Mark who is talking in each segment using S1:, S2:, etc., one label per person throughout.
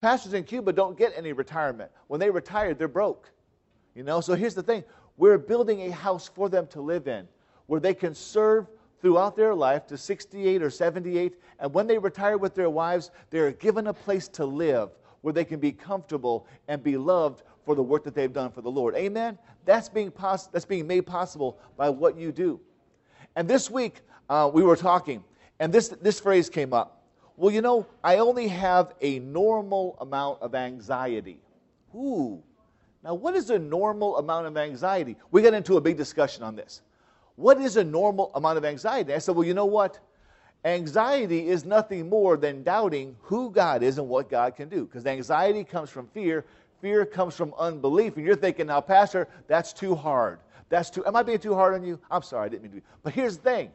S1: Pastors in Cuba don't get any retirement. When they retire, they're broke. You know, so here's the thing we're building a house for them to live in where they can serve throughout their life to 68 or 78. And when they retire with their wives, they're given a place to live where they can be comfortable and be loved for the work that they've done for the Lord. Amen? That's being, poss- that's being made possible by what you do. And this week, uh, we were talking, and this, this phrase came up. Well, you know, I only have a normal amount of anxiety. Ooh. Now, what is a normal amount of anxiety? We got into a big discussion on this. What is a normal amount of anxiety? I said, well, you know what? Anxiety is nothing more than doubting who God is and what God can do. Because anxiety comes from fear, fear comes from unbelief. And you're thinking, now, Pastor, that's too hard. That's too, am I being too hard on you? I'm sorry, I didn't mean to be. But here's the thing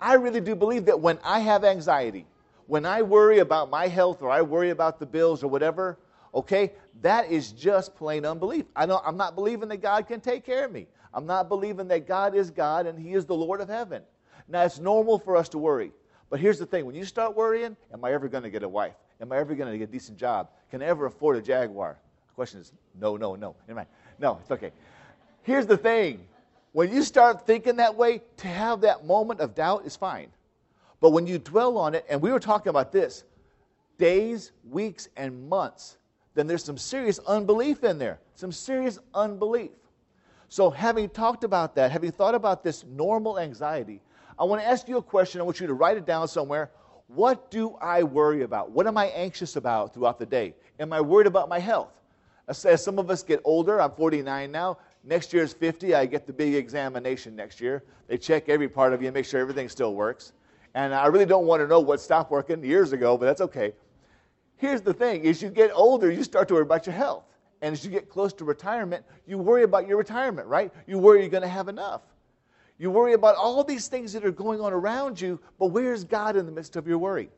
S1: I really do believe that when I have anxiety, when I worry about my health or I worry about the bills or whatever, okay, that is just plain unbelief. I don't, I'm not believing that God can take care of me. I'm not believing that God is God and He is the Lord of heaven. Now, it's normal for us to worry. But here's the thing when you start worrying, am I ever going to get a wife? Am I ever going to get a decent job? Can I ever afford a Jaguar? The question is no, no, no. Never mind. No, it's okay. Here's the thing when you start thinking that way, to have that moment of doubt is fine. But when you dwell on it, and we were talking about this days, weeks, and months, then there's some serious unbelief in there. Some serious unbelief. So, having talked about that, having thought about this normal anxiety, I want to ask you a question. I want you to write it down somewhere. What do I worry about? What am I anxious about throughout the day? Am I worried about my health? As some of us get older, I'm 49 now, Next year is 50. I get the big examination next year. They check every part of you and make sure everything still works. And I really don't want to know what stopped working years ago, but that's okay. Here's the thing as you get older, you start to worry about your health. And as you get close to retirement, you worry about your retirement, right? You worry you're going to have enough. You worry about all these things that are going on around you, but where's God in the midst of your worry?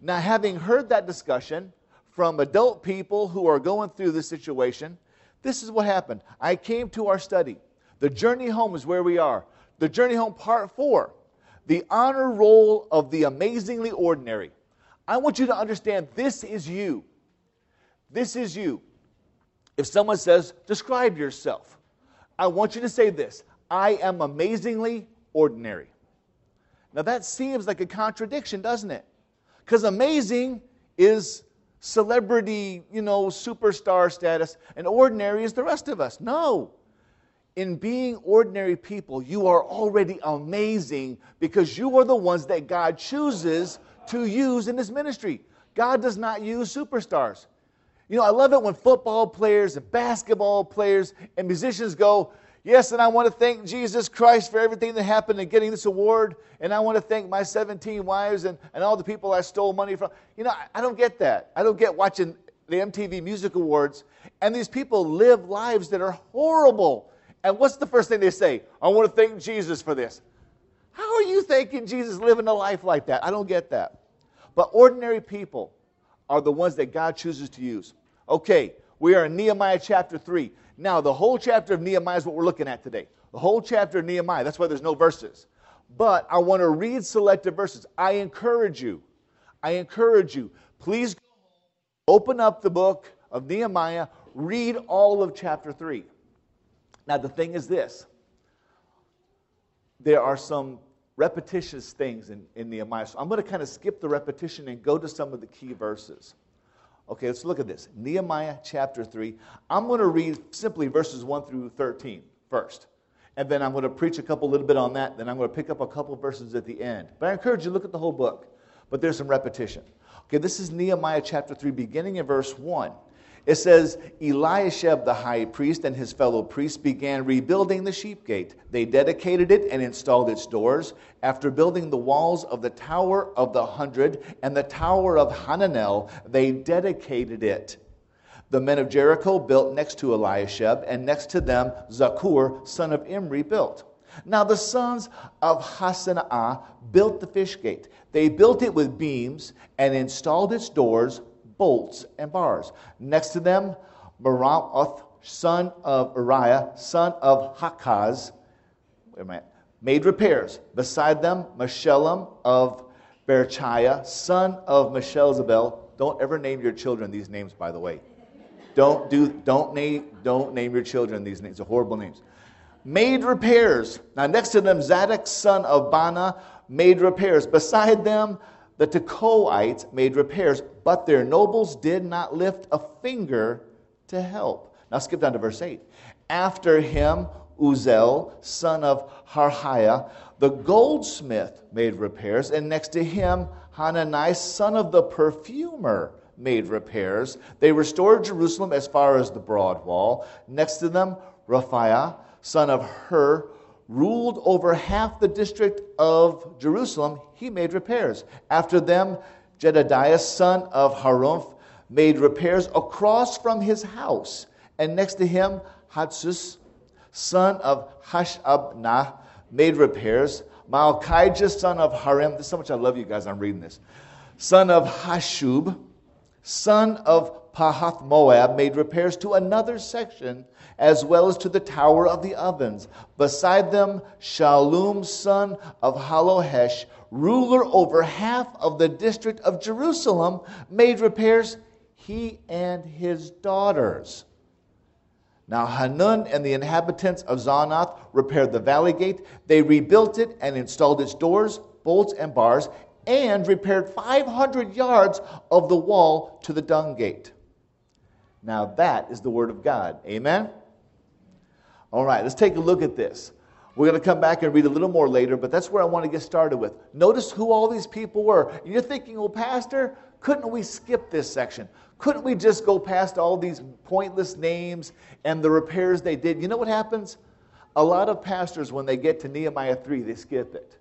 S1: Now, having heard that discussion from adult people who are going through this situation, this is what happened. I came to our study. The journey home is where we are. The journey home, part four. The honor roll of the amazingly ordinary. I want you to understand this is you. This is you. If someone says, describe yourself, I want you to say this I am amazingly ordinary. Now that seems like a contradiction, doesn't it? Because amazing is celebrity, you know, superstar status, and ordinary is the rest of us. No. In being ordinary people, you are already amazing because you are the ones that God chooses to use in His ministry. God does not use superstars. You know, I love it when football players and basketball players and musicians go, Yes, and I want to thank Jesus Christ for everything that happened in getting this award. And I want to thank my 17 wives and, and all the people I stole money from. You know, I, I don't get that. I don't get watching the MTV Music Awards. And these people live lives that are horrible. And what's the first thing they say? I want to thank Jesus for this. How are you thanking Jesus living a life like that? I don't get that. But ordinary people are the ones that God chooses to use. Okay, we are in Nehemiah chapter 3. Now, the whole chapter of Nehemiah is what we're looking at today. The whole chapter of Nehemiah. That's why there's no verses. But I want to read selected verses. I encourage you, I encourage you, please open up the book of Nehemiah, read all of chapter 3. Now, the thing is this there are some repetitious things in, in Nehemiah. So I'm going to kind of skip the repetition and go to some of the key verses. Okay, let's look at this. Nehemiah chapter 3. I'm going to read simply verses 1 through 13 first. And then I'm going to preach a couple little bit on that. Then I'm going to pick up a couple verses at the end. But I encourage you to look at the whole book. But there's some repetition. Okay, this is Nehemiah chapter 3, beginning in verse 1. It says, Eliashib the high priest and his fellow priests began rebuilding the sheep gate. They dedicated it and installed its doors. After building the walls of the Tower of the Hundred and the Tower of Hananel, they dedicated it. The men of Jericho built next to Eliashib, and next to them Zaccur, son of Imri, built. Now the sons of Hassenaah built the fish gate. They built it with beams and installed its doors bolts, and bars. Next to them, Meremoth, son of Uriah, son of Hakkoz, made repairs. Beside them, Meshullam of Berechiah, son of Meshezabel, don't ever name your children these names, by the way. Don't do don't name don't name your children these names. They're horrible names. Made repairs. Now next to them, Zadok, son of Bana, made repairs. Beside them, the Tekoites made repairs, but their nobles did not lift a finger to help. Now skip down to verse 8. After him, Uzel, son of Harhaiah, the goldsmith, made repairs, and next to him, Hanani, son of the perfumer, made repairs. They restored Jerusalem as far as the broad wall. Next to them, Rephaiah, son of Hur, ruled over half the district of Jerusalem. He made repairs. After them, Jedediah, son of Harumph, made repairs across from his house. And next to him, Hatsus, son of Hashabnah, made repairs. Malchijah, son of Harim, this is how much I love you guys, I'm reading this. Son of Hashub, son of Pahath Moab, made repairs to another section as well as to the tower of the ovens. Beside them, Shallum, son of Halohesh, ruler over half of the district of Jerusalem, made repairs, he and his daughters. Now Hanun and the inhabitants of Zanoah repaired the valley gate. They rebuilt it and installed its doors, bolts, and bars, and repaired 500 yards of the wall to the dung gate. Now that is the word of God. Amen? All right, let's take a look at this. We're going to come back and read a little more later, but that's where I want to get started with. Notice who all these people were. You're thinking, well, Pastor, couldn't we skip this section? Couldn't we just go past all these pointless names and the repairs they did? You know what happens? A lot of pastors, when they get to Nehemiah 3, they skip it.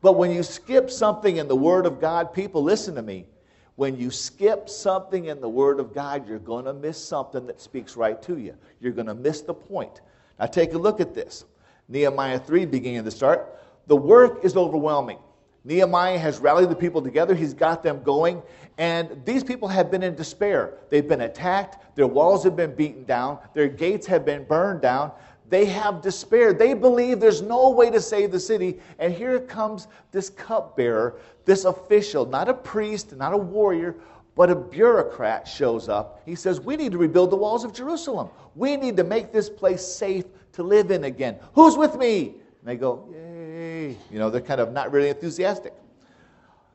S1: But when you skip something in the Word of God, people, listen to me. When you skip something in the Word of God, you're going to miss something that speaks right to you. You're going to miss the point. Now, take a look at this. Nehemiah 3, beginning to start. The work is overwhelming. Nehemiah has rallied the people together, he's got them going, and these people have been in despair. They've been attacked, their walls have been beaten down, their gates have been burned down. They have despair. They believe there's no way to save the city. And here comes this cupbearer, this official, not a priest, not a warrior, but a bureaucrat shows up. He says, We need to rebuild the walls of Jerusalem. We need to make this place safe to live in again. Who's with me? And they go, Yay. You know, they're kind of not really enthusiastic.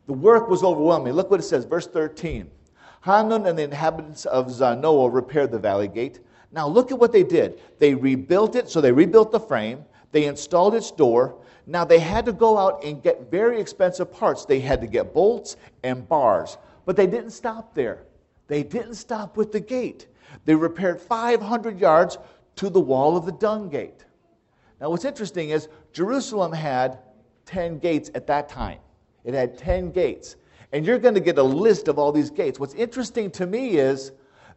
S1: The work was overwhelming. Look what it says, verse 13. Hanun and the inhabitants of Zanoah repaired the valley gate. Now look at what they did. They rebuilt it, so they rebuilt the frame, they installed its door. Now they had to go out and get very expensive parts. They had to get bolts and bars. But they didn't stop there. They didn't stop with the gate. They repaired 500 yards to the wall of the dung gate. Now, what's interesting is Jerusalem had 10 gates at that time. It had 10 gates. And you're going to get a list of all these gates. What's interesting to me is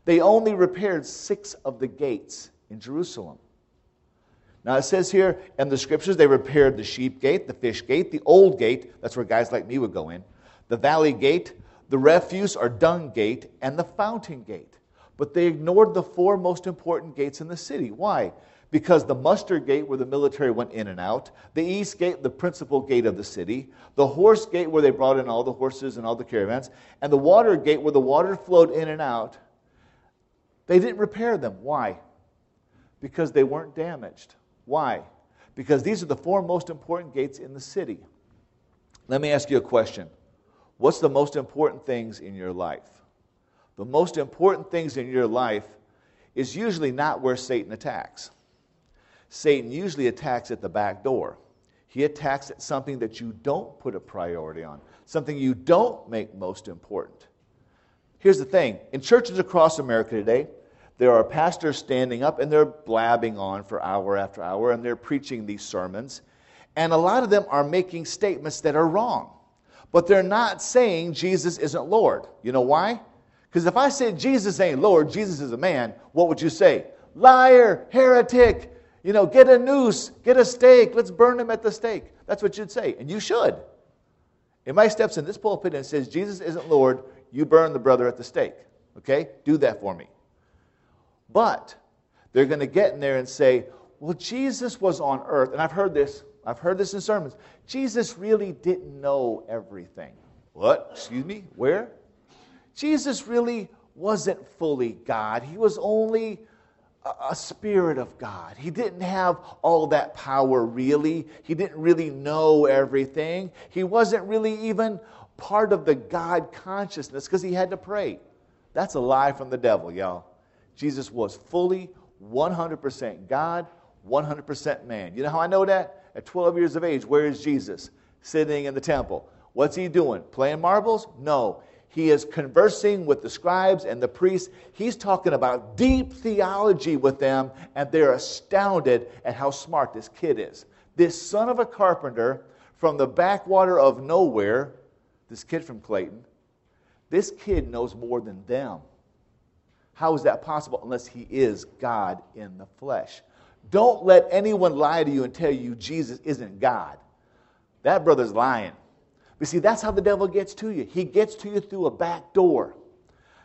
S1: they only repaired six of the gates in Jerusalem. Now it says here in the scriptures they repaired the sheep gate, the fish gate, the old gate, that's where guys like me would go in, the valley gate, the refuse or dung gate, and the fountain gate. But they ignored the four most important gates in the city. Why? Because the muster gate, where the military went in and out, the east gate, the principal gate of the city, the horse gate, where they brought in all the horses and all the caravans, and the water gate, where the water flowed in and out, they didn't repair them. Why? Because they weren't damaged. Why? Because these are the four most important gates in the city. Let me ask you a question What's the most important things in your life? The most important things in your life is usually not where Satan attacks. Satan usually attacks at the back door. He attacks at something that you don't put a priority on, something you don't make most important. Here's the thing in churches across America today, there are pastors standing up and they're blabbing on for hour after hour and they're preaching these sermons. And a lot of them are making statements that are wrong. But they're not saying Jesus isn't Lord. You know why? Because if I said Jesus ain't Lord, Jesus is a man, what would you say? Liar, heretic, you know, get a noose, get a stake, let's burn him at the stake. That's what you'd say, and you should. If my steps in this pulpit and says Jesus isn't Lord, you burn the brother at the stake. Okay? Do that for me. But they're going to get in there and say, well, Jesus was on earth, and I've heard this I've heard this in sermons. Jesus really didn't know everything. What? Excuse me? Where? Jesus really wasn't fully God. He was only a, spirit of God. He didn't have all that power really. He didn't really know everything. He wasn't really even part of the God consciousness because he had to pray. That's a lie from the devil, y'all. Jesus was fully 100% God, 100% man. You know how I know that? At 12 years of age, where is Jesus? Sitting in the temple. What's he doing? Playing marbles? No. He is conversing with the scribes and the priests. He's talking about deep theology with them, and they're astounded at how smart this kid is. This son of a carpenter from the backwater of nowhere, this kid from Clayton, this kid knows more than them. How is that possible unless he is God in the flesh? Don't let anyone lie to you and tell you Jesus isn't God. That brother's lying. But see, that's how the devil gets to you. He gets to you through a back door.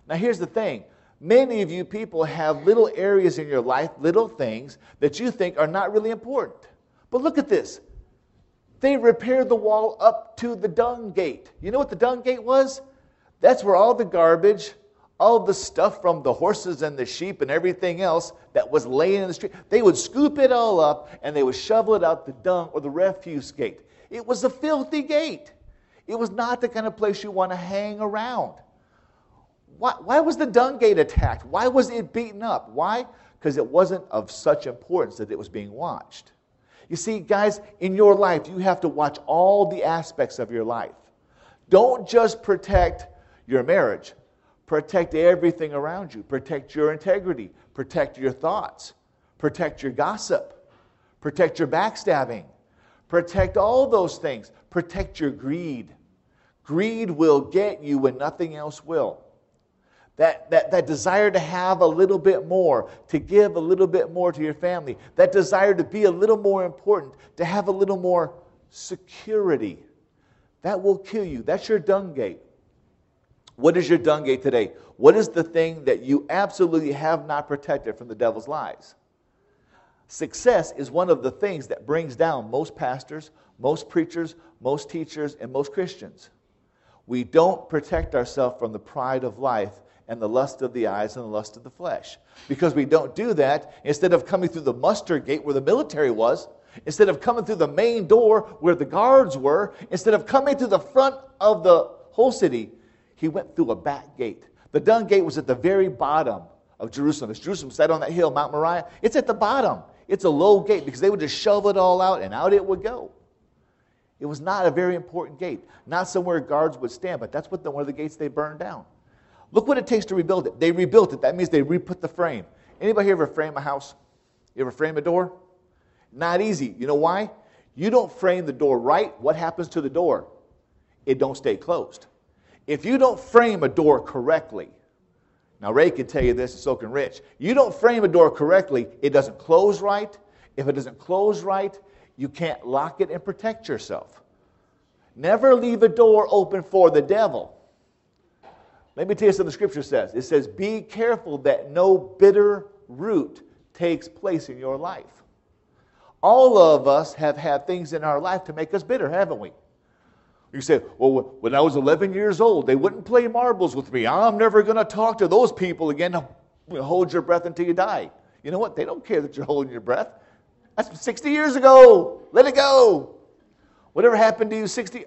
S1: Now, here's the thing many of you people have little areas in your life, little things that you think are not really important. But look at this. They repaired the wall up to the dung gate. You know what the dung gate was? That's where all the garbage, all the stuff from the horses and the sheep and everything else that was laying in the street, they would scoop it all up and they would shovel it out the dung or the refuse gate. It was a filthy gate. It was not the kind of place you want to hang around. Why, why was the dung gate attacked? Why was it beaten up? Why? Because it wasn't of such importance that it was being watched. You see, guys, in your life, you have to watch all the aspects of your life. Don't just protect your marriage, protect everything around you. Protect your integrity, protect your thoughts, protect your gossip, protect your backstabbing, protect all those things. Protect your greed. Greed will get you when nothing else will. That, that, that desire to have a little bit more, to give a little bit more to your family, that desire to be a little more important, to have a little more security, that will kill you. That's your dung gate. What is your dung gate today? What is the thing that you absolutely have not protected from the devil's lies? Success is one of the things that brings down most pastors, most preachers, most teachers, and most Christians. We don't protect ourselves from the pride of life and the lust of the eyes and the lust of the flesh. Because we don't do that, instead of coming through the muster gate where the military was, instead of coming through the main door where the guards were, instead of coming through the front of the whole city, he went through a back gate. The dung gate was at the very bottom of Jerusalem. Jerusalem sat on that hill, Mount Moriah, it's at the bottom. It's a low gate because they would just shove it all out and out it would go. It was not a very important gate, not somewhere guards would stand, but that's what the, one of the gates they burned down. Look what it takes to rebuild it. They rebuilt it. That means they re-put the frame. Anybody ever frame a house? You ever frame a door? Not easy. You know why? You don't frame the door right, what happens to the door? It don't stay closed. If you don't frame a door correctly, now, Ray can tell you this, and so can Rich. You don't frame a door correctly, it doesn't close right. If it doesn't close right, you can't lock it and protect yourself. Never leave a door open for the devil. Let me tell you something the scripture says. It says, Be careful that no bitter root takes place in your life. All of us have had things in our life to make us bitter, haven't we? You say, well, when I was 11 years old, they wouldn't play marbles with me. I'm never going to talk to those people again. Hold your breath until you die. You know what? They don't care that you're holding your breath. That's 60 years ago. Let it go. Whatever happened to you 60,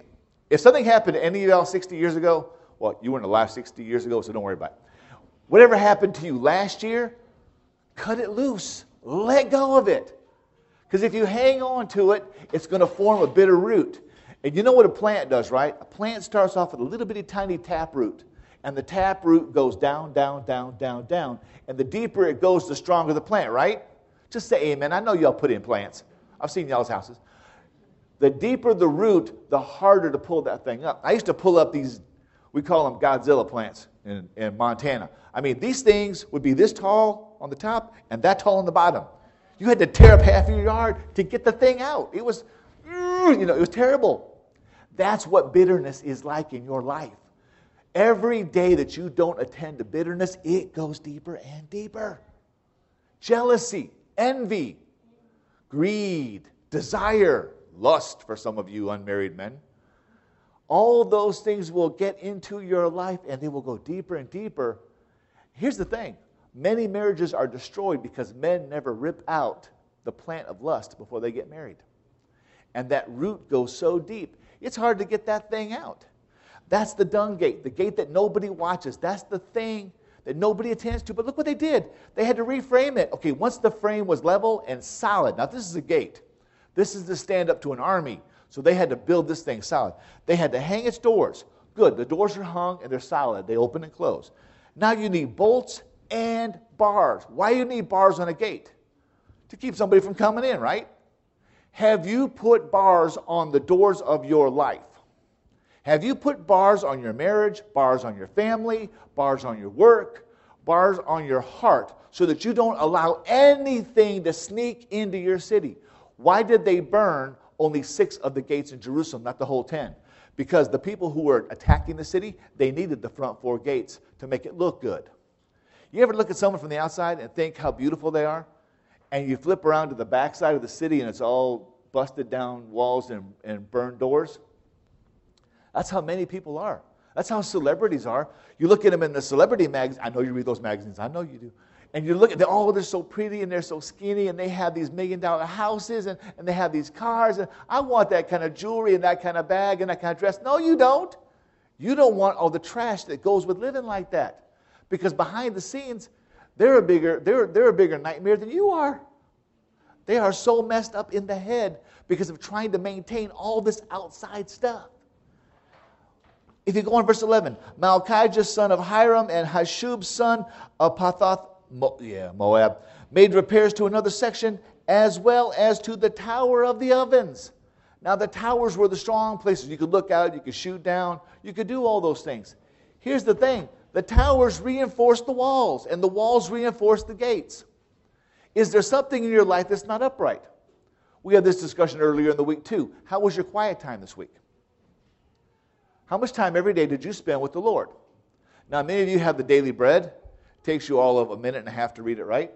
S1: if something happened to any of y'all 60 years ago, well, you weren't alive 60 years ago, so don't worry about it. Whatever happened to you last year, cut it loose. Let go of it. Because if you hang on to it, it's going to form a bitter root. And you know what a plant does, right? A plant starts off with a little bitty tiny tap root. And the tap root goes down, down, down, down, down. And the deeper it goes, the stronger the plant, right? Just say amen. I know y'all put in plants. I've seen y'all's houses. The deeper the root, the harder to pull that thing up. I used to pull up these, we call them Godzilla plants in, in Montana. I mean, these things would be this tall on the top and that tall on the bottom. You had to tear up half your yard to get the thing out. It was, Mm, you know, it was terrible. That's what bitterness is like in your life. Every day that you don't attend to bitterness, it goes deeper and deeper. Jealousy, envy, greed, desire, lust for some of you unmarried men. all those things will get into your life and they will go deeper and deeper. Here's the thing many marriages are destroyed because men never rip out the plant of lust before they get married. And that root goes so deep, it's hard to get that thing out. That's the dung gate, the gate that nobody watches. That's the thing that nobody attends to. But look what they did. They had to reframe it. Okay, once the frame was level and solid, now this is a gate. This is to stand up to an army. So they had to build this thing solid. They had to hang its doors. Good, the doors are hung and they're solid. They open and close. Now you need bolts and bars. Why do you need bars on a gate? To keep somebody from coming in, right? Have you put bars on the doors of your life? Have you put bars on your marriage, bars on your family, bars on your work, bars on your heart, so that you don't allow anything to sneak into your city? Why did they burn only six of the gates in Jerusalem, not the whole ten. Because the people who were attacking the city, they needed the front four gates to make it look good. You ever look at someone from the outside and think how beautiful they are? And you flip around to the backside of the city and it's all busted down walls and, and burned doors? That's how many people are. That's how celebrities are. You look at them in the celebrity magazines. I know you read those magazines. I know you do and you look at them, oh, they're so pretty and they're so skinny and they have these million dollar houses and, and they have these cars. And I want that kind of jewelry and that kind of bag and that kind of dress. No, you don't. You don't want all the trash that goes with living like that. Because behind the scenes, they're a bigger, they're, they're a bigger nightmare than you are. They are so messed up in the head because of trying to maintain all this outside stuff. If you go on verse 11, Malchijah, son of Hiram, and Hashub, son of Pathoth, Mo, yeah, Moab, made repairs to another section as well as to the Tower of the Ovens. Now, the towers were the strong places. You could look out, you could shoot down, you could do all those things. Here's the thing the towers reinforce the walls, and the walls reinforce the gates. Is there something in your life that's not upright? We had this discussion earlier in the week, too. How was your quiet time this week? How much time every day did you spend with the Lord? Now, many of you have the daily bread, It takes you all of a minute and a half to read it right.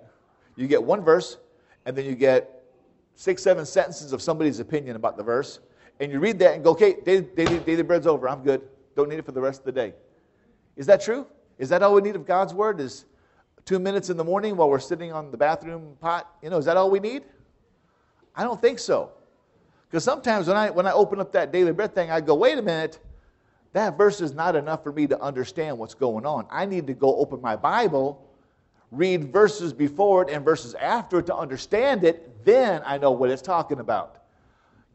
S1: You get one verse, and then you get six, seven sentences of somebody's opinion about the verse, and you read that and go, okay, daily, daily, daily bread's over. I'm good. Don't need it for the rest of the day. Is that true? Is that all we need of God's word? Is two minutes in the morning while we're sitting on the bathroom pot? You know, is that all we need? I don't think so. Because sometimes when I when I open up that daily bread thing, I go, wait a minute that verse is not enough for me to understand what's going on. I need to go open my Bible, read verses before it and verses after it to understand it. Then I know what it's talking about.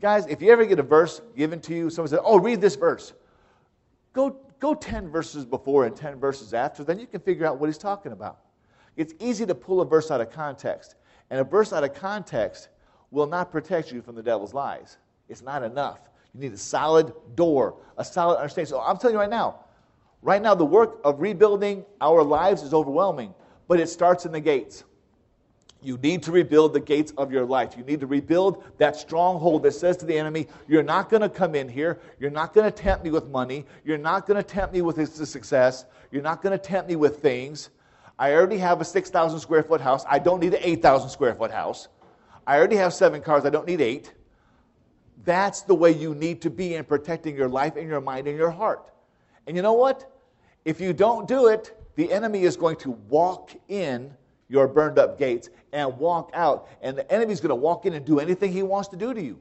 S1: Guys, if you ever get a verse given to you, someone says, Oh, read this verse. Go, go 10 verses before and 10 verses after, then you can figure out what he's talking about. It's easy to pull a verse out of context, and a verse out of context will not protect you from the devil's lies. It's not enough. You need a solid door, a solid understanding. So I'm telling you right now, right now, the work of rebuilding our lives is overwhelming, but it starts in the gates. You need to rebuild the gates of your life. You need to rebuild that stronghold that says to the enemy, You're not going to come in here. You're not going to tempt me with money. You're not going to tempt me with success. You're not going to tempt me with things. I already have a 6,000 square foot house. I don't need an 8,000 square foot house. I already have seven cars. I don't need eight. That's the way you need to be in protecting your life and your mind and your heart. And you know what? If you don't do it, the enemy is going to walk in your burned up gates and walk out. And the enemy's going to walk in and do anything he wants to do to you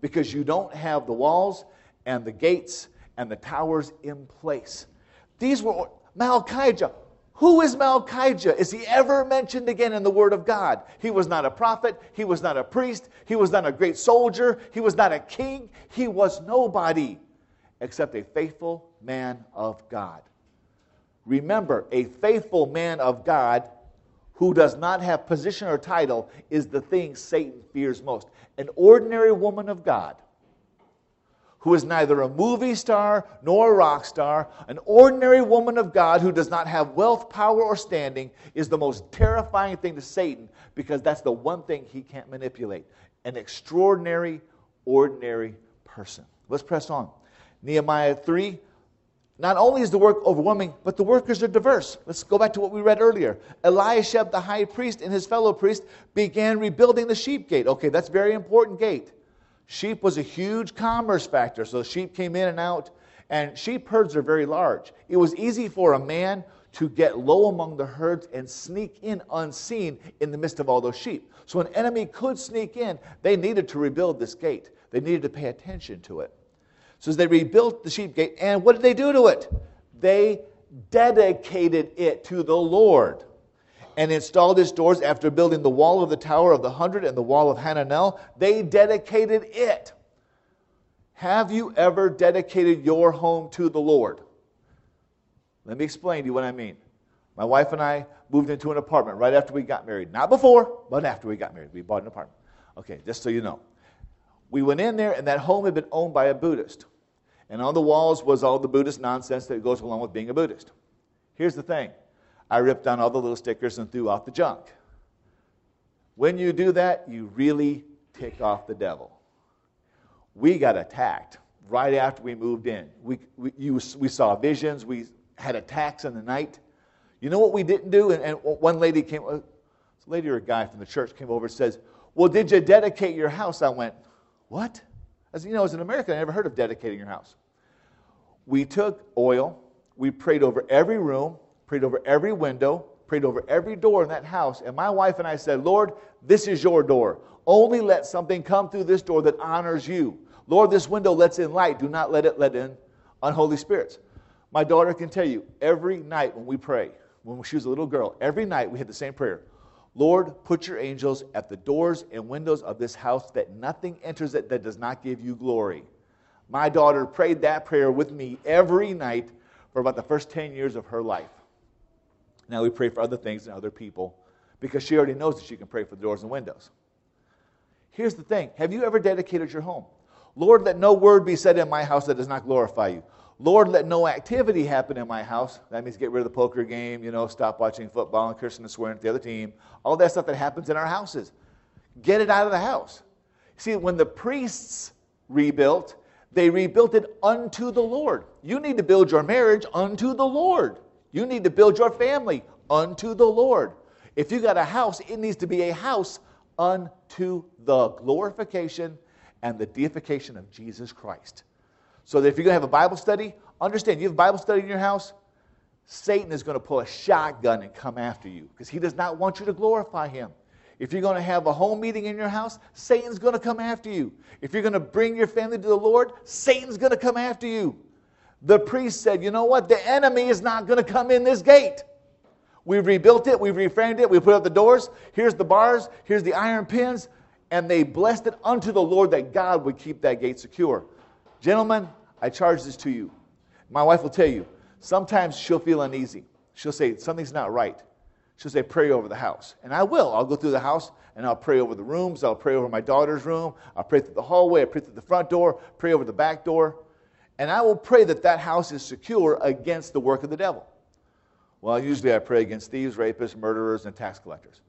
S1: because you don't have the walls and the gates and the towers in place. These were Malchijah. Who is Malchijah? Is he ever mentioned again in the Word of God? He was not a prophet. He was not a priest. He was not a great soldier. He was not a king. He was nobody except a faithful man of God. Remember, a faithful man of God who does not have position or title is the thing Satan fears most. An ordinary woman of God who is neither a movie star nor a rock star, an ordinary woman of God who does not have wealth, power, or standing, is the most terrifying thing to Satan because that's the one thing he can't manipulate. An extraordinary, ordinary person. Let's press on. Nehemiah 3. Not only is the work overwhelming, but the workers are diverse. Let's go back to what we read earlier. Eliashib, the high priest, and his fellow priest began rebuilding the sheep gate. Okay, that's very important gate. Sheep was a huge commerce factor. So sheep came in and out. And sheep herds are very large. It was easy for a man to get low among the herds and sneak in unseen in the midst of all those sheep. So an enemy could sneak in. They needed to rebuild this gate, they needed to pay attention to it. So they rebuilt the sheep gate, and what did they do to it? They dedicated it to the Lord and installed its doors after building the wall of the Tower of the Hundred and the wall of Hananel. They dedicated it. Have you ever dedicated your home to the Lord? Let me explain to you what I mean. My wife and I moved into an apartment right after we got married. Not before, but after we got married. We bought an apartment. Okay, just so you know. We went in there, and that home had been owned by a Buddhist. And on the walls was all the Buddhist nonsense that goes along with being a Buddhist. Here's the thing I ripped down all the little stickers and threw out the junk. When you do that, you really tick off the devil. We got attacked right after we moved in. We, we, you, we saw visions, we had attacks in the night. You know what we didn't do? And, and one lady came, a lady or a guy from the church came over and says, Well, did you dedicate your house? I went, What? As you know, as an American, I never heard of dedicating your house. We took oil, we prayed over every room, prayed over every window, prayed over every door in that house. And my wife and I said, Lord, this is your door. Only let something come through this door that honors you. Lord, this window lets in light. Do not let it let in unholy spirits. My daughter can tell you every night when we pray, when she was a little girl, every night we had the same prayer Lord, put your angels at the doors and windows of this house that nothing enters it that does not give you glory. My daughter prayed that prayer with me every night for about the first 10 years of her life. Now we pray for other things and other people because she already knows that she can pray for the doors and windows. Here's the thing Have you ever dedicated your home? Lord, let no word be said in my house that does not glorify you. Lord, let no activity happen in my house. That means get rid of the poker game, you know, stop watching football and cursing and swearing at the other team. All that stuff that happens in our houses. Get it out of the house. See, when the priests rebuilt, they rebuilt it unto the Lord. You need to build your marriage unto the Lord. You need to build your family unto the Lord. If you got a house, it needs to be a house unto the glorification and the deification of Jesus Christ. So that if you're going to have a Bible study, understand you have a Bible study in your house, Satan is going to pull a shotgun and come after you because he does not want you to glorify him. If you're going to have a home meeting in your house, Satan's going to come after you. If you're going to bring your family to the Lord, Satan's going to come after you. The priest said, You know what? The enemy is not going to come in this gate. We've rebuilt it, we've reframed it, we put up the doors. Here's the bars, here's the iron pins. And they blessed it unto the Lord that God would keep that gate secure. Gentlemen, I charge this to you. My wife will tell you, sometimes she'll feel uneasy. She'll say, Something's not right. She'll say, Pray over the house. And I will. I'll go through the house and I'll pray over the rooms. I'll pray over my daughter's room. I'll pray through the hallway. I'll pray through the front door. Pray over the back door. And I will pray that that house is secure against the work of the devil. Well, usually I pray against thieves, rapists, murderers, and tax collectors.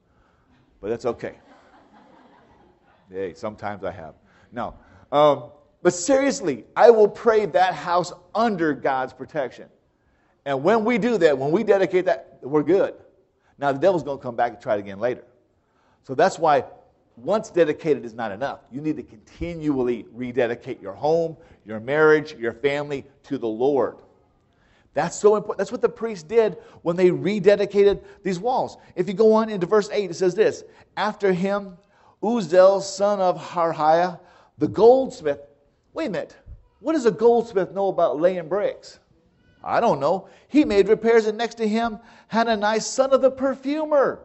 S1: But that's okay. hey, sometimes I have. No. Um, but seriously, I will pray that house under God's protection. And when we do that, when we dedicate that, we're good. Now, the devil's going to come back and try it again later. So that's why once dedicated is not enough. You need to continually rededicate your home, your marriage, your family to the Lord. That's so important. That's what the priests did when they rededicated these walls. If you go on into verse 8, it says this After him, Uzel, son of Harhaiah, the goldsmith. Wait a minute. What does a goldsmith know about laying bricks? I don't know. He made repairs, and next to him, Hananiah, son of the perfumer.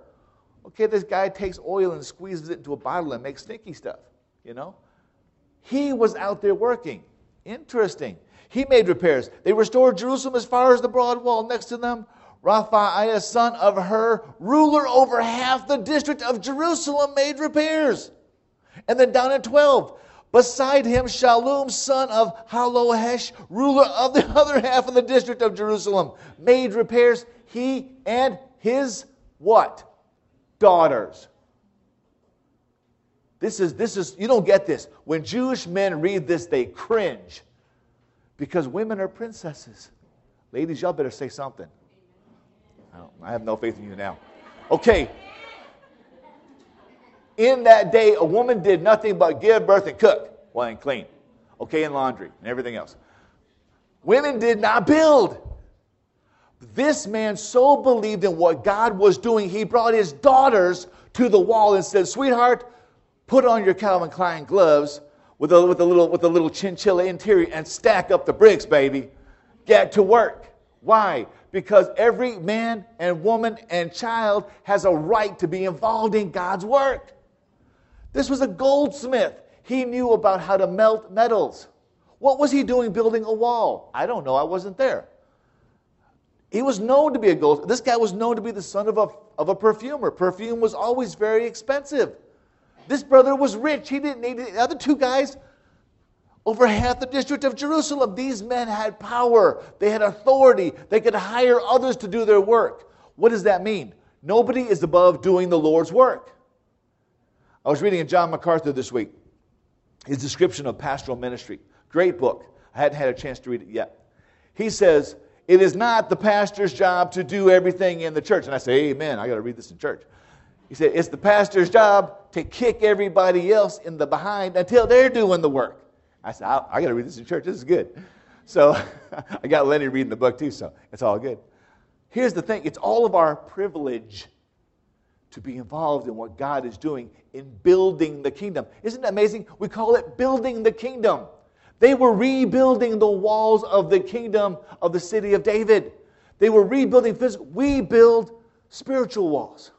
S1: Okay, this guy takes oil and squeezes it into a bottle and makes stinky stuff, you know? He was out there working. Interesting. He made repairs. They restored Jerusalem as far as the broad wall. Next to them, Rephaiah, son of Hur, ruler over half the district of Jerusalem, made repairs. And then down at 12, beside him, Shallum, son of Halohesh, ruler of the other half of the district of Jerusalem, made repairs. He and his what? daughters. This is, this is, you don't get this. When Jewish men read this, they cringe because women are princesses. Ladies, y'all better say something. I, I have no faith in you now. Okay. In that day, a woman did nothing but give birth and cook, well, and clean. Okay, and laundry and everything else. Women did not build. This man so believed in what God was doing, he brought his daughters to the wall and said, Sweetheart, put on your Calvin Klein gloves with a, with a, little, with a little chinchilla interior and stack up the bricks, baby. Get to work. Why? Because every man and woman and child has a right to be involved in God's work. This was a goldsmith. He knew about how to melt metals. What was he doing building a wall? I don't know. I wasn't there. He was known to be a goldsmith. This guy was known to be the son of a, of a perfumer. Perfume was always very expensive. This brother was rich. He didn't need it. The other two guys, over half the district of Jerusalem, these men had power. They had authority. They could hire others to do their work. What does that mean? Nobody is above doing the Lord's work. I was reading in John MacArthur this week his description of pastoral ministry. Great book. I hadn't had a chance to read it yet. He says, It is not the pastor's job to do everything in the church. And I say, Amen. I got to read this in church. He said, It's the pastor's job to kick everybody else in the behind until they're doing the work. I said, I, I got to read this in church. This is good. So I got Lenny reading the book too, so it's all good. Here's the thing it's all of our privilege to be involved in what God is doing in building the kingdom. Isn't that amazing? We call it building the kingdom. They were rebuilding the walls of the kingdom of the city of David. They were rebuilding physical. We build spiritual walls.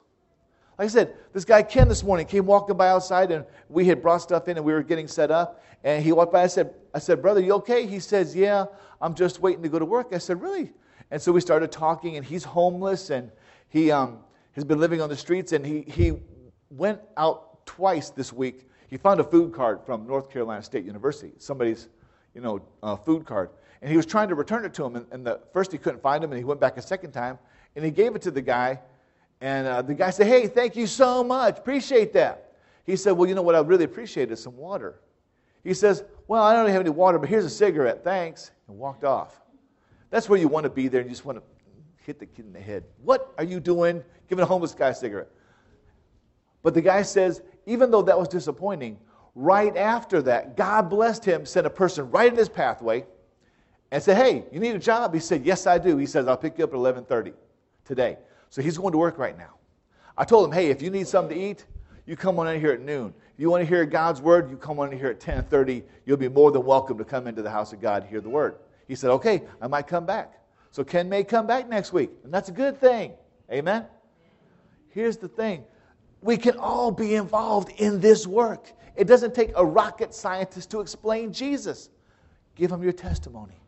S1: Like I said, this guy Ken this morning came walking by outside and we had brought stuff in and we were getting set up. And he walked by. I said, I said, brother, you okay? He says, yeah, I'm just waiting to go to work. I said, really? And so we started talking and he's homeless and he um, has been living on the streets and he, he went out twice this week. He found a food card from North Carolina State University, somebody's, you know, uh, food card. And he was trying to return it to him. And, and the, first he couldn't find him and he went back a second time and he gave it to the guy and uh, the guy said, Hey, thank you so much. Appreciate that. He said, Well, you know what I really appreciate is some water. He says, Well, I don't have any water, but here's a cigarette. Thanks. And walked off. That's where you want to be there and you just want to hit the kid in the head. What are you doing giving a homeless guy a cigarette? But the guy says, even though that was disappointing, right after that, God blessed him, sent a person right in his pathway, and said, Hey, you need a job? He said, Yes, I do. He says, I'll pick you up at 11:30 today. So he's going to work right now. I told him, hey, if you need something to eat, you come on in here at noon. If you want to hear God's word, you come on in here at 10:30. You'll be more than welcome to come into the house of God to hear the word. He said, okay, I might come back. So Ken may come back next week, and that's a good thing. Amen. Here's the thing. We can all be involved in this work. It doesn't take a rocket scientist to explain Jesus. Give them your testimony.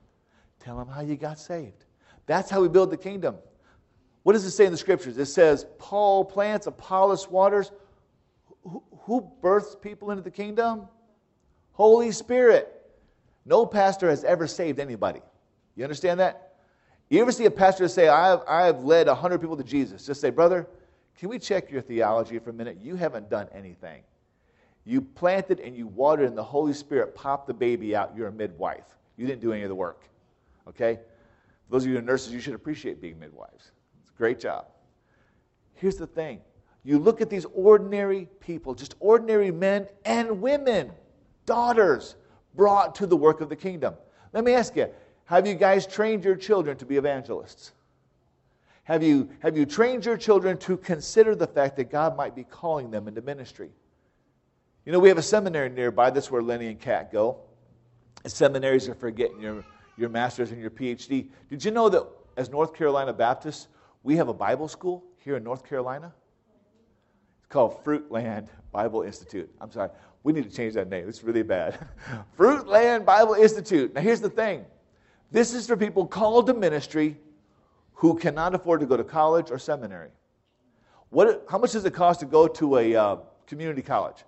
S1: Tell them how you got saved. That's how we build the kingdom. What does it say in the scriptures? It says, Paul plants, Apollos waters. Who, who births people into the kingdom? Holy Spirit. No pastor has ever saved anybody. You understand that? You ever see a pastor say, I've, I've led 100 people to Jesus? Just say, brother, can we check your theology for a minute? You haven't done anything. You planted and you watered, and the Holy Spirit popped the baby out. You're a midwife. You didn't do any of the work. Okay? For those of you who are nurses, you should appreciate being midwives. It's a Great job. Here's the thing you look at these ordinary people, just ordinary men and women, daughters, brought to the work of the kingdom. Let me ask you have you guys trained your children to be evangelists? Have you, have you trained your children to consider the fact that God might be calling them into ministry? You know, we have a seminary nearby. That's where Lenny and Kat go. Seminaries are for getting your, your master's and your PhD. Did you know that as North Carolina Baptists, we have a Bible school here in North Carolina. It's called Fruitland Bible Institute. I'm sorry, we need to change that name. It's really bad. Fruitland Bible Institute. Now, here's the thing this is for people called to ministry who cannot afford to go to college or seminary. What, how much does it cost to go to a uh, community college?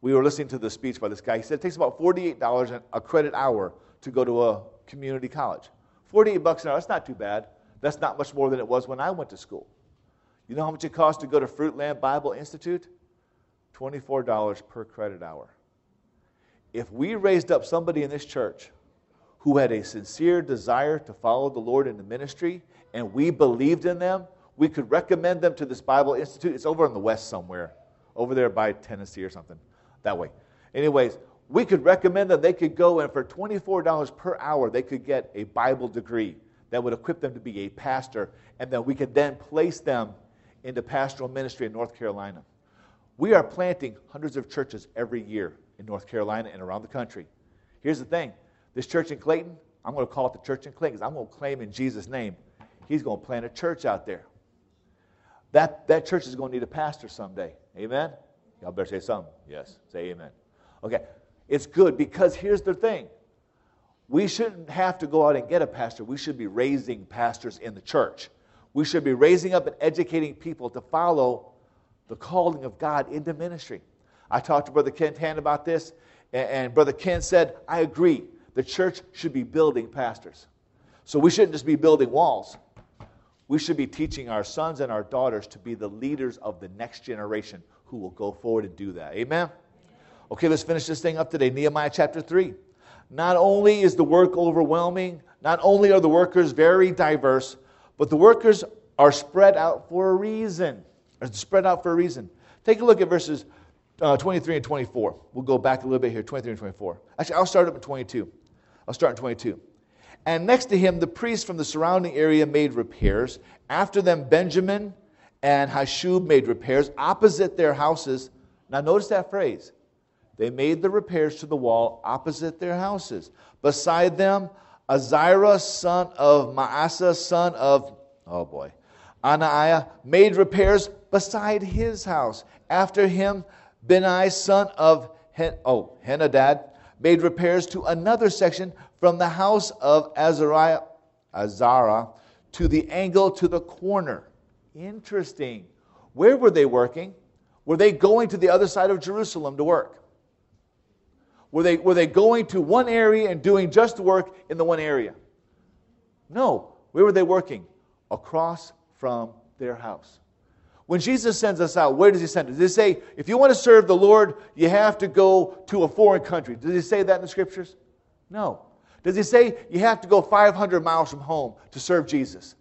S1: We were listening to the speech by this guy. He said it takes about $48 a credit hour to go to a community college. 48 bucks an hour, that's not too bad. That's not much more than it was when I went to school. You know how much it costs to go to Fruitland Bible Institute? $24 per credit hour. If we raised up somebody in this church who had a sincere desire to follow the Lord in the ministry and we believed in them, we could recommend them to this Bible Institute. It's over in the west somewhere, over there by Tennessee or something, that way. Anyways, we could recommend them. they could go and for $24 per hour, they could get a Bible degree that would equip them to be a pastor, and then we could then place them into pastoral ministry in North Carolina. We are planting hundreds of churches every year in North Carolina and around the country. Here's the thing this church in Clayton, I'm going to call it the church in Clayton because I'm going to claim in Jesus' name, He's going to plant a church out there. That, that church is going to need a pastor someday. Amen? Y'all better say something. Yes. Say amen. Okay. It's good because here's the thing we shouldn't have to go out and get a pastor. We should be raising pastors in the church. We should be raising up and educating people to follow the calling of God into ministry. I talked to Brother Ken Tan about this, and Brother Ken said, I agree. The church should be building pastors. So we shouldn't just be building walls. We should be teaching our sons and our daughters to be the leaders of the next generation who will go forward and do that. Amen? Okay, let's finish this thing up today. Nehemiah chapter 3. Not only is the work overwhelming, not only are the workers very diverse, but the workers are spread out for a reason. Are spread out for a reason. Take a look at verses uh, 23 and 24. We'll go back a little bit here, 23 and 24. Actually, I'll start up at 22. I'll start in 22. And next to him, the priests from the surrounding area made repairs. After them, Benjamin and Hashub made repairs opposite their houses. Now, notice that phrase they made the repairs to the wall opposite their houses. Beside them, Azira, son of Maasa, son of, oh boy, Anaiah, made repairs beside his house. After him, Benai, son of, Hen, oh, Henadad, made repairs to another section from the house of Azariah, Azara to the angle to the corner. Interesting. Where were they working? Were they going to the other side of Jerusalem to work? Were they, were they going to one area and doing just work in the one area? No. Where were they working? Across from their house. When Jesus sends us out, where does he send us? Does he say, if you want to serve the Lord, you have to go to a foreign country? Does he say that in the scriptures? No. Does he say you have to go 500 miles from home to serve Jesus?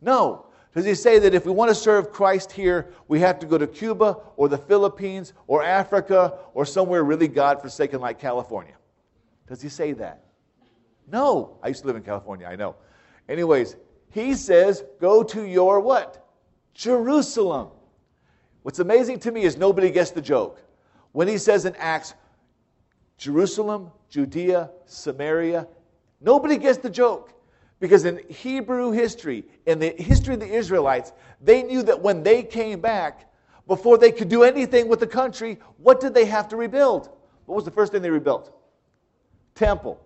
S1: No. Does he say that if we want to serve Christ here, we have to go to Cuba or the Philippines or Africa or somewhere really God forsaken like California? Does he say that? No. I used to live in California, I know. Anyways, he says, go to your what? Jerusalem. What's amazing to me is nobody gets the joke. When he says in Acts, Jerusalem, Judea, Samaria, nobody gets the joke. Because in Hebrew history, in the history of the Israelites, they knew that when they came back, before they could do anything with the country, what did they have to rebuild? What was the first thing they rebuilt? Temple.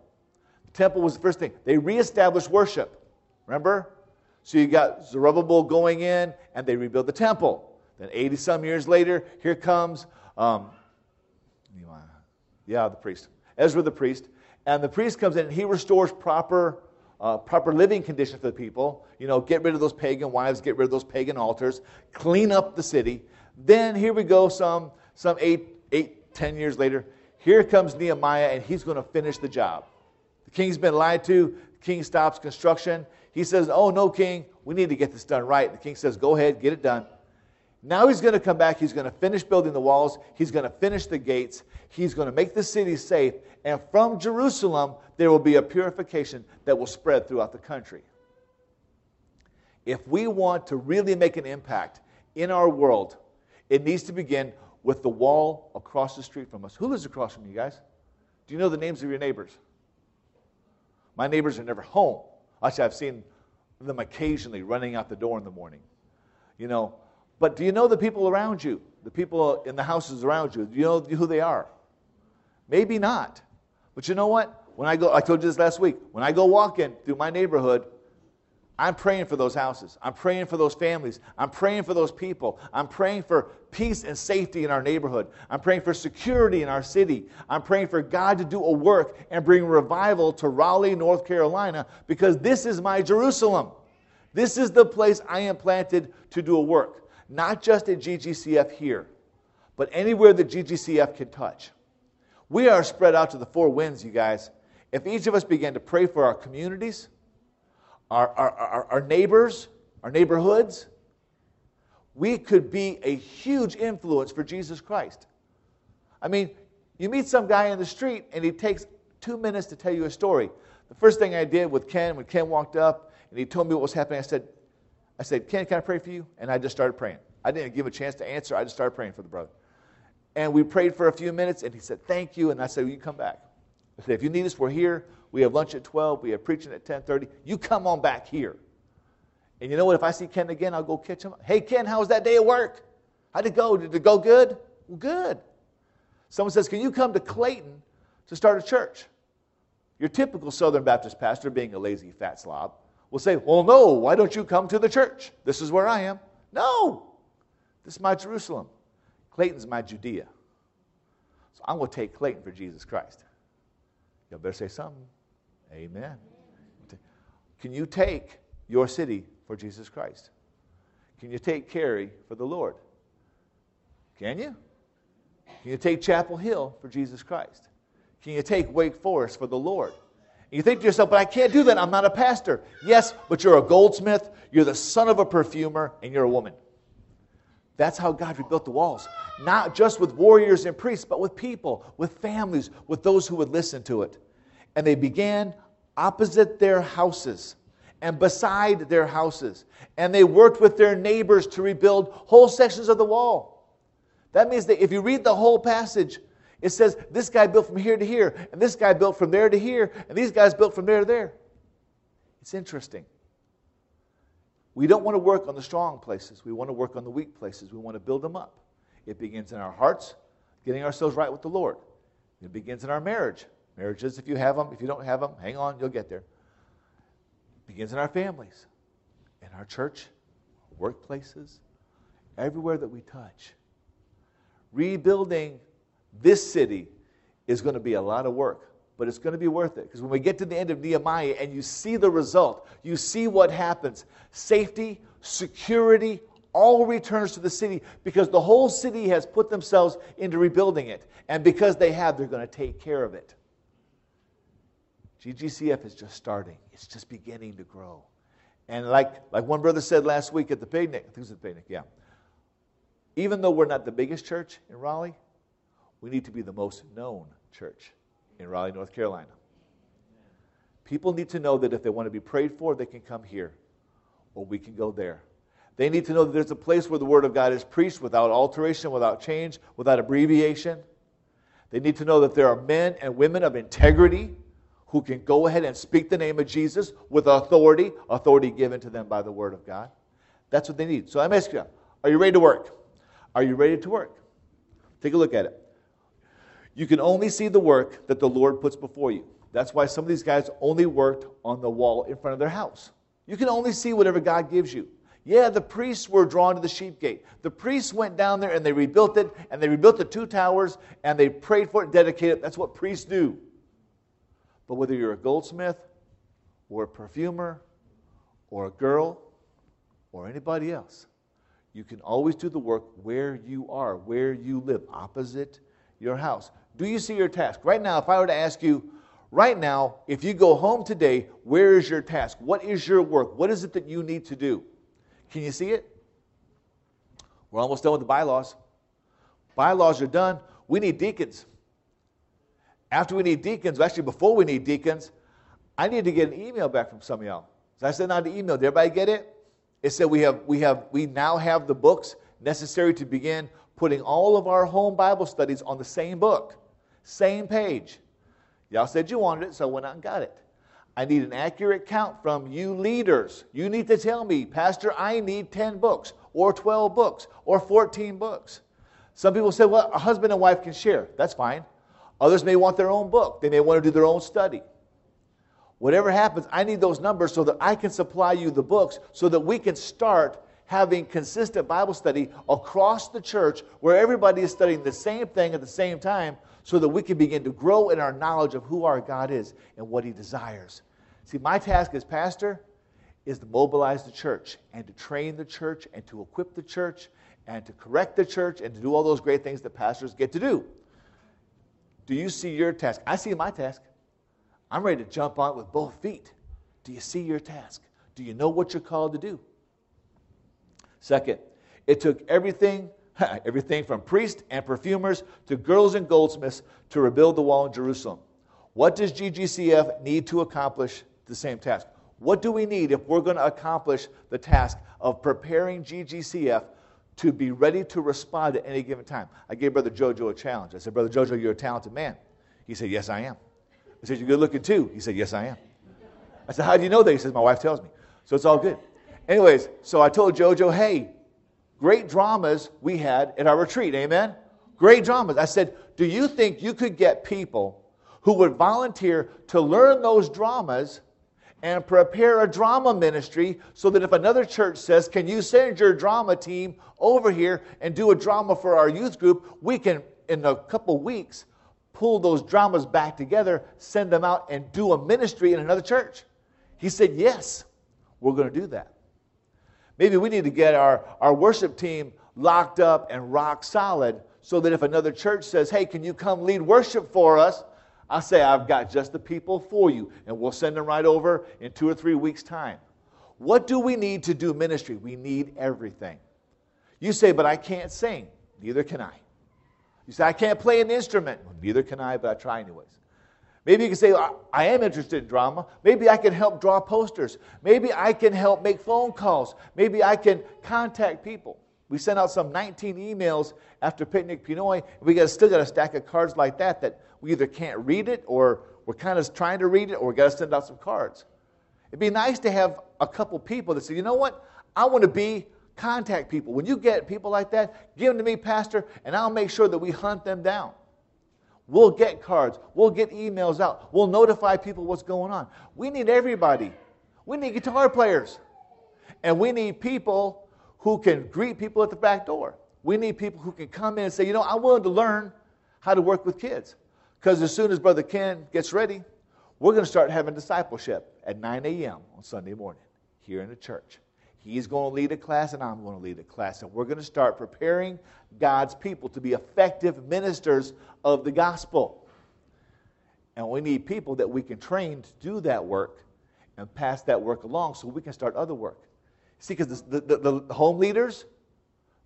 S1: The temple was the first thing. They reestablished worship. Remember? So you got Zerubbabel going in, and they rebuild the temple. Then 80 some years later, here comes, um, yeah, the priest, Ezra the priest. And the priest comes in, and he restores proper uh, proper living conditions for the people. You know, get rid of those pagan wives, get rid of those pagan altars, clean up the city. Then here we go, some some eight, eight, ten years later. Here comes Nehemiah, and he's going to finish the job. The king's been lied to. The king stops construction. He says, "Oh no, king, we need to get this done right." The king says, "Go ahead, get it done." Now he's going to come back. He's going to finish building the walls. He's going to finish the gates. He's going to make the city safe. And from Jerusalem, there will be a purification that will spread throughout the country. If we want to really make an impact in our world, it needs to begin with the wall across the street from us. Who lives across from you guys? Do you know the names of your neighbors? My neighbors are never home. Actually, I've seen them occasionally running out the door in the morning. You know, but do you know the people around you? The people in the houses around you? Do you know who they are? Maybe not. But you know what? When I go, I told you this last week, when I go walking through my neighborhood, I'm praying for those houses. I'm praying for those families. I'm praying for those people. I'm praying for peace and safety in our neighborhood. I'm praying for security in our city. I'm praying for God to do a work and bring revival to Raleigh, North Carolina, because this is my Jerusalem. This is the place I am planted to do a work not just at GGCF here, but anywhere that GGCF can touch. We are spread out to the four winds, you guys. If each of us began to pray for our communities, our, our, our, neighbors, our neighborhoods, we could be a huge influence for Jesus Christ. I mean, You meet some guy in the street and he takes two minutes to tell you a story. The first thing I did with Ken, when Ken walked up and he told me what was happening, I said, I said, Ken, can I pray for you? And I just started praying. I didn't give him a chance to answer. I just started praying for the brother. And we prayed for a few minutes, and he said, Thank you. And I said, well, You come back. I said, If you need us, we're here. We have lunch at 12. We have preaching at 10.30. You come on back here. And you know what? If I see Ken again, I'll go catch him. Hey, Ken, how was that day at work? How'd it go? Did it go good? Well, good. Someone says, Can you come to Clayton to start a church? Your typical Southern Baptist pastor, being a lazy fat slob, will say, Well, no, why don't you come to the church? This is where I am. No, this is my Jerusalem. Clayton's my Judea. So I'm going to take Clayton for Jesus Christ. You better say something. Amen. Can you take your city for Jesus Christ? Can you take Cary for the Lord? Can you? Can you take Chapel Hill for Jesus Christ? Can you take Wake Forest for the Lord? And you think to yourself, but I can't do that. I'm not a pastor. Yes, but you're a goldsmith, you're the son of a perfumer, and you're a woman. That's how God rebuilt the walls. Not just with warriors and priests, but with people, with families, with those who would listen to it. And they began opposite their houses and beside their houses. And they worked with their neighbors to rebuild whole sections of the wall. That means that if you read the whole passage, it says this guy built from here to here, and this guy built from there to here, and these guys built from there to there. It's interesting. We don't want to work on the strong places. We want to work on the weak places. We want to build them up. It begins in our hearts, getting ourselves right with the Lord. It begins in our marriage. Marriages, if you have them, if you don't have them, hang on, you'll get there. Begins in our families, in our church, workplaces, everywhere that we touch. Rebuilding this city is going to be a lot of work, but it's going to be worth it. Because when we get to the end of Nehemiah and you see the result, you see what happens safety, security, all returns to the city because the whole city has put themselves into rebuilding it. And because they have, they're going to take care of it. GGCF is just starting, it's just beginning to grow. And like, like one brother said last week at the picnic, I think it was at the picnic, yeah. Even though we're not the biggest church in Raleigh, we need to be the most known church in Raleigh, North Carolina. People need to know that if they want to be prayed for, they can come here or we can go there. They need to know that there's a place where the Word of God is preached without alteration, without change, without abbreviation. They need to know that there are men and women of integrity who can go ahead and speak the name of Jesus with authority, authority given to them by the Word of God. That's what they need. So I'm asking you, are you ready to work? Are you ready to work? Take a look at it. You can only see the work that the Lord puts before you. That's why some of these guys only worked on the wall in front of their house. You can only see whatever God gives you. Yeah, the priests were drawn to the sheep gate. The priests went down there and they rebuilt it, and they rebuilt the two towers, and they prayed for it, dedicated it. That's what priests do. But whether you're a goldsmith, or a perfumer, or a girl, or anybody else, you can always do the work where you are, where you live, opposite your house. Do you see your task? Right now, if I were to ask you, right now, if you go home today, where is your task? What is your work? What is it that you need to do? Can you see it? We're almost done with the bylaws. Bylaws are done. We need deacons. After we need deacons, actually, before we need deacons, I need to get an email back from some of y'all. So I sent out the email. Did everybody get it? It said we have we have we now have the books necessary to begin putting all of our home Bible studies on the same book, same page. Y'all said you wanted it, so I went out and got it. I need an accurate count from you leaders. You need to tell me, Pastor, I need 10 books, or 12 books, or 14 books. Some people say, well, a husband and wife can share. That's fine. Others may want their own book, they may want to do their own study. Whatever happens, I need those numbers so that I can supply you the books so that we can start having consistent Bible study across the church where everybody is studying the same thing at the same time so that we can begin to grow in our knowledge of who our God is and what He desires. See, my task as pastor is to mobilize the church and to train the church and to equip the church and to correct the church and to do all those great things that pastors get to do. Do you see your task? I see my task. I'm ready to jump on it with both feet. Do you see your task? Do you know what you're called to do? Second, it took everything Everything from priests and perfumers to girls and goldsmiths to rebuild the wall in Jerusalem. What does GGCF need to accomplish the same task? What do we need if we're going to accomplish the task of preparing GGCF to be ready to respond at any given time? I gave Brother Jojo a challenge. I said, Brother Jojo, you're a talented man. He said, Yes, I am. I said, You're good looking too. He said, Yes, I am. I said, How do you know that? He says, My wife tells me. So it's all good. Anyways, so I told Jojo, Hey, great dramas we had at our retreat. Amen? Great dramas. I said, Do you think you could get people who would volunteer to learn those dramas and prepare a drama ministry so that if another church says, Can you send your drama team over here and do a drama for our youth group? We can, in a couple weeks, pull those dramas back together, send them out, and do a ministry in another church. He said, Yes, we're going to do that. Maybe we need to get our, our worship team locked up and rock solid so that if another church says, Hey, can you come lead worship for us? I say, I've got just the people for you, and we'll send them right over in two or three weeks' time. What do we need to do ministry? We need everything. You say, but I can't sing. Neither can I. You say, I can't play an instrument. Well, neither can I, but I try anyways. Maybe you can say, I am interested in drama. Maybe I can help draw posters. Maybe I can help make phone calls. Maybe I can contact people. We sent out some 19 emails after Picnic Pinoy. We got, still got a stack of cards like that that we either can't read it or we're kind of trying to read it or we got to send out some cards. It'd be nice to have a couple people that say, you know what? I want to be contact people. When you get people like that, give them to me, Pastor, and I'll make sure that we hunt them down. We'll get cards. We'll get emails out. We'll notify people what's going on. We need everybody. We need guitar players. And we need people who can greet people at the back door. We need people who can come in and say, you know, I'm willing to learn how to work with kids. Because as soon as Brother Ken gets ready, we're going to start having discipleship at 9 a.m. on Sunday morning here in the church. He's going to lead a class, and I'm going to lead a class. And we're going to start preparing God's people to be effective ministers of the gospel. And we need people that we can train to do that work and pass that work along so we can start other work. See, because the, the, the, home leaders,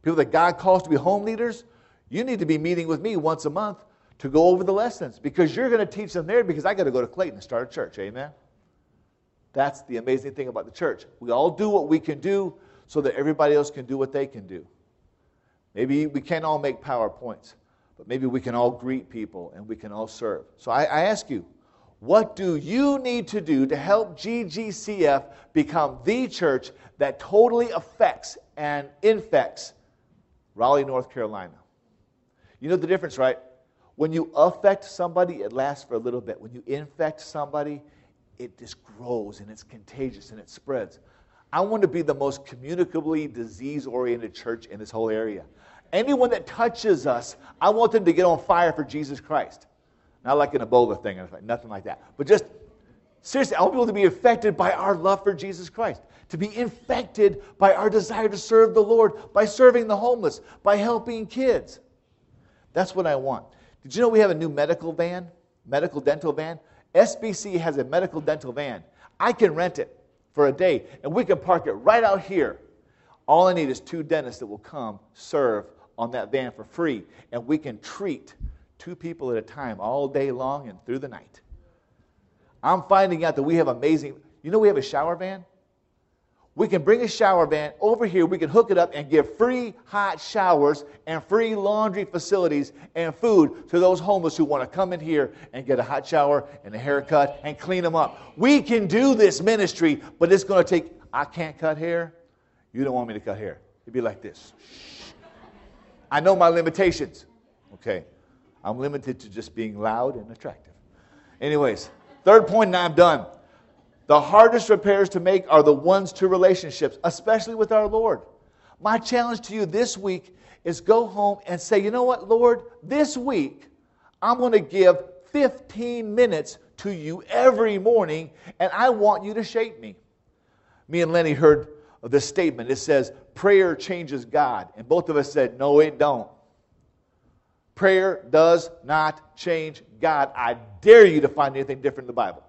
S1: people that God calls to be home leaders, you need to be meeting with me once a month to go over the lessons because you're going to teach them there because I got to go to Clayton and start a church. Amen? That's the amazing thing about the church. We all do what we can do so that everybody else can do what they can do. Maybe we can't all make PowerPoints, but maybe we can all greet people and we can all serve. So I, I ask you, what do you need to do to help GGCF become the church that totally affects and infects Raleigh, North Carolina? You know the difference, right? When you affect somebody, it lasts for a little bit. When you infect somebody, it just grows and it's contagious and it spreads. I want to be the most communicably disease oriented church in this whole area. Anyone that touches us, I want them to get on fire for Jesus Christ. Not like an Ebola thing, nothing like that. But just seriously, I want people to be affected by our love for Jesus Christ, to be infected by our desire to serve the Lord, by serving the homeless, by helping kids. That's what I want. Did you know we have a new medical van, medical dental van? SBC has a medical dental van. I can rent it for a day, and we can park it right out here. All I need is two dentists that will come serve on that van for free, and we can treat two people at a time all day long and through the night. I'm finding out that we have amazing, you know, we have a shower van? We can bring a shower van over here, we can hook it up and give free hot showers and free laundry facilities and food to those homeless who want to come in here and get a hot shower and a haircut and clean them up. We can do this ministry, but it's going to take, I can't cut hair. You don't want me to cut hair. It'd be like this. I know my limitations. Okay. I'm limited to just being loud and attractive. Anyways, third point, and I'm done. The hardest repairs to make are the ones to relationships, especially with our Lord. My challenge to you this week is go home and say, you know what, Lord, this week I'm going to give 15 minutes to you every morning, and I want you to shape me. Me and Lenny heard this statement. It says, prayer changes God. And both of us said, no, it don't. Prayer does not change God. I dare you to find anything different in the Bible.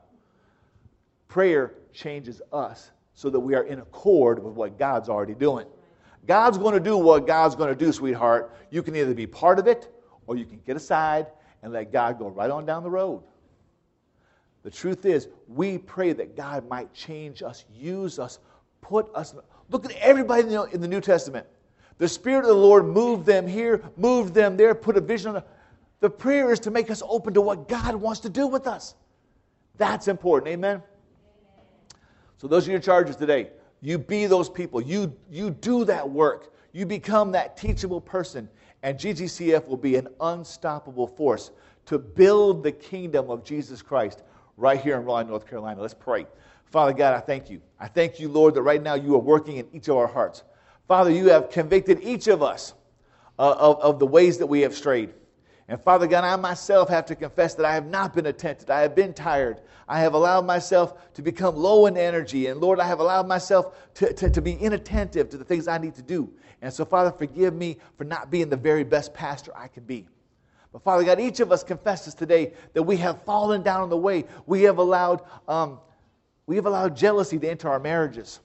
S1: Prayer changes us so that we are in accord with what God's already doing. God's going to do what God's going to do, sweetheart. You can either be part of it or you can get aside and let God go right on down the road. The truth is, we pray that God might change us, use us, put us. Look at everybody in the New Testament. The Spirit of the Lord moved them here, moved them there, put a vision on them. The prayer is to make us open to what God wants to do with us. That's important. Amen? So, those are your charges today. You be those people. You, you do that work. You become that teachable person. And GGCF will be an unstoppable force to build the kingdom of Jesus Christ right here in Raleigh, North Carolina. Let's pray. Father God, I thank you. I thank you, Lord, that right now you are working in each of our hearts. Father, you have convicted each of us uh, of, of the ways that we have strayed. And Father God, I myself have to confess that I have not been attentive. I have been tired. I have allowed myself to become low in energy. And Lord, I have allowed myself to, to, to, be inattentive to the things I need to do. And so, Father, forgive me for not being the very best pastor I can be. But Father God, each of us confesses today that we have fallen down on the way. We have allowed, um, we have allowed jealousy to enter our marriages.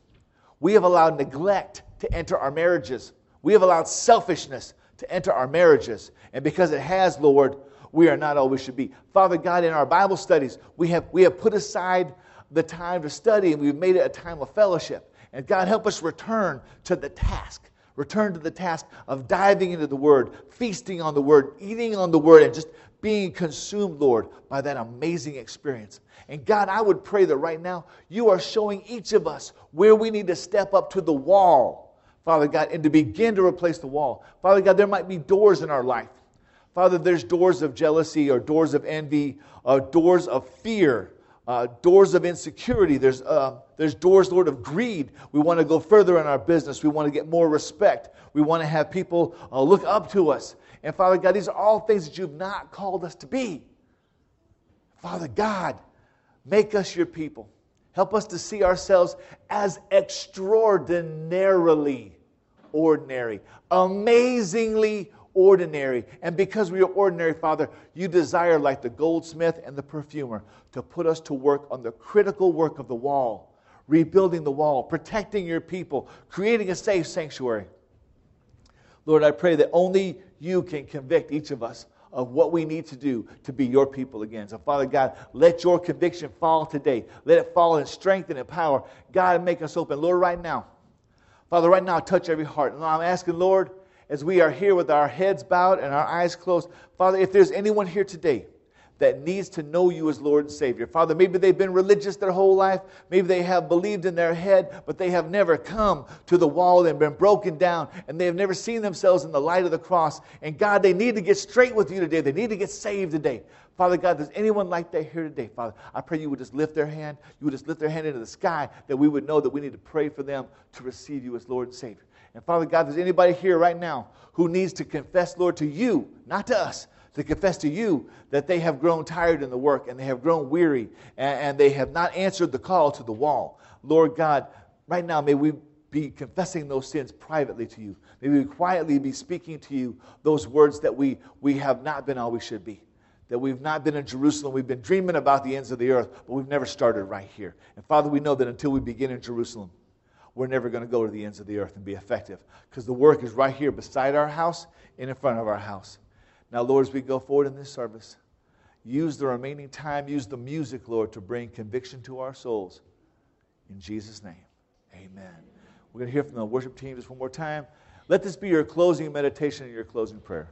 S1: We have allowed neglect to enter our marriages. We have allowed selfishness to enter our marriages. And because it has, Lord, we are not all we should be. Father God, in our Bible studies, we have, we have put aside the time to study and we've made it a time of fellowship. And God, help us return to the task. Return to the task of diving into the Word, feasting on the Word, eating on the Word, and just being consumed, Lord, by that amazing experience. And God, I would pray that right now you are showing each of us where we need to step up to the wall Father God, and to begin to replace the wall. Father God, there might be doors in our life. Father, there's doors of jealousy or doors of envy, uh, doors of fear, uh, doors of insecurity. There's, uh, there's doors, Lord, of greed. We want to go further in our business. We want to get more respect. We want to have people uh, look up to us. And Father God, these are all things that you've not called us to be. Father God, make us your people. Help us to see ourselves as extraordinarily ordinary, amazingly ordinary. And because we are ordinary, Father, you desire, like the goldsmith and the perfumer, to put us to work on the critical work of the wall, rebuilding the wall, protecting your people, creating a safe sanctuary. Lord, I pray that only you can convict each of us of what we need to do to be your people again. So, Father God, let your conviction fall today. Let it fall in strength and in power. God, make us open. Lord, right now, Father, right now, touch every heart. And I'm asking, Lord, as we are here with our heads bowed and our eyes closed, Father, if there's anyone here today that needs to know you as Lord and Savior. Father, maybe they've been religious their whole life. Maybe they have believed in their head, but they have never come to the wall and been broken down, and they have never seen themselves in the light of the cross. And God, they need to get straight with you today. They need to get saved today. Father God, there's anyone like that here today, Father, I pray you would just lift their hand. You would just lift their hand into the sky that we would know that we need to pray for them to receive you as Lord and Savior. And Father God, there's anybody here right now who needs to confess, Lord, to you, not to us, to confess to you that they have grown tired in the work and they have grown weary and, and they have not answered the call to the wall. Lord God, right now, may we be confessing those sins privately to you. May we quietly be speaking to you those words that we, we have not been all we should be that we've not been in Jerusalem. We've been dreaming about the ends of the earth, but we've never started right here. And Father, we know that until we begin in Jerusalem, we're never going to go to the ends of the earth and be effective because the work is right here beside our house and in front of our house. Now, Lord, as we go forward in this service, use the remaining time, use the music, Lord, to bring conviction to our souls. In Jesus' name, amen. We're going to hear from the worship team just one more time. Let this be your closing meditation and your closing prayer.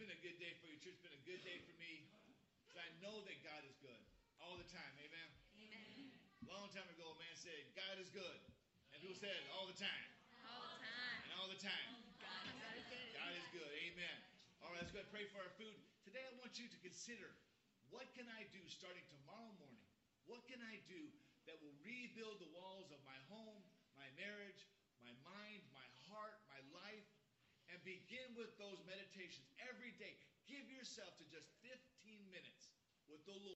S1: Been a good day for you, church. It's been a good day for me. Because I know that God is good all the time. Amen?
S2: Amen.
S1: Long time ago, a man said, God is good. And people said, all the time.
S2: All the time.
S1: And all the time.
S2: God is good.
S1: God is good. Amen. All right, let's go and pray for our food. Today, I want you to consider what can I do starting tomorrow morning? What can I do that will rebuild the walls of my home, my marriage, my mind, my heart, my life? And begin with those meditations every day. Give yourself to just 15 minutes with the Lord.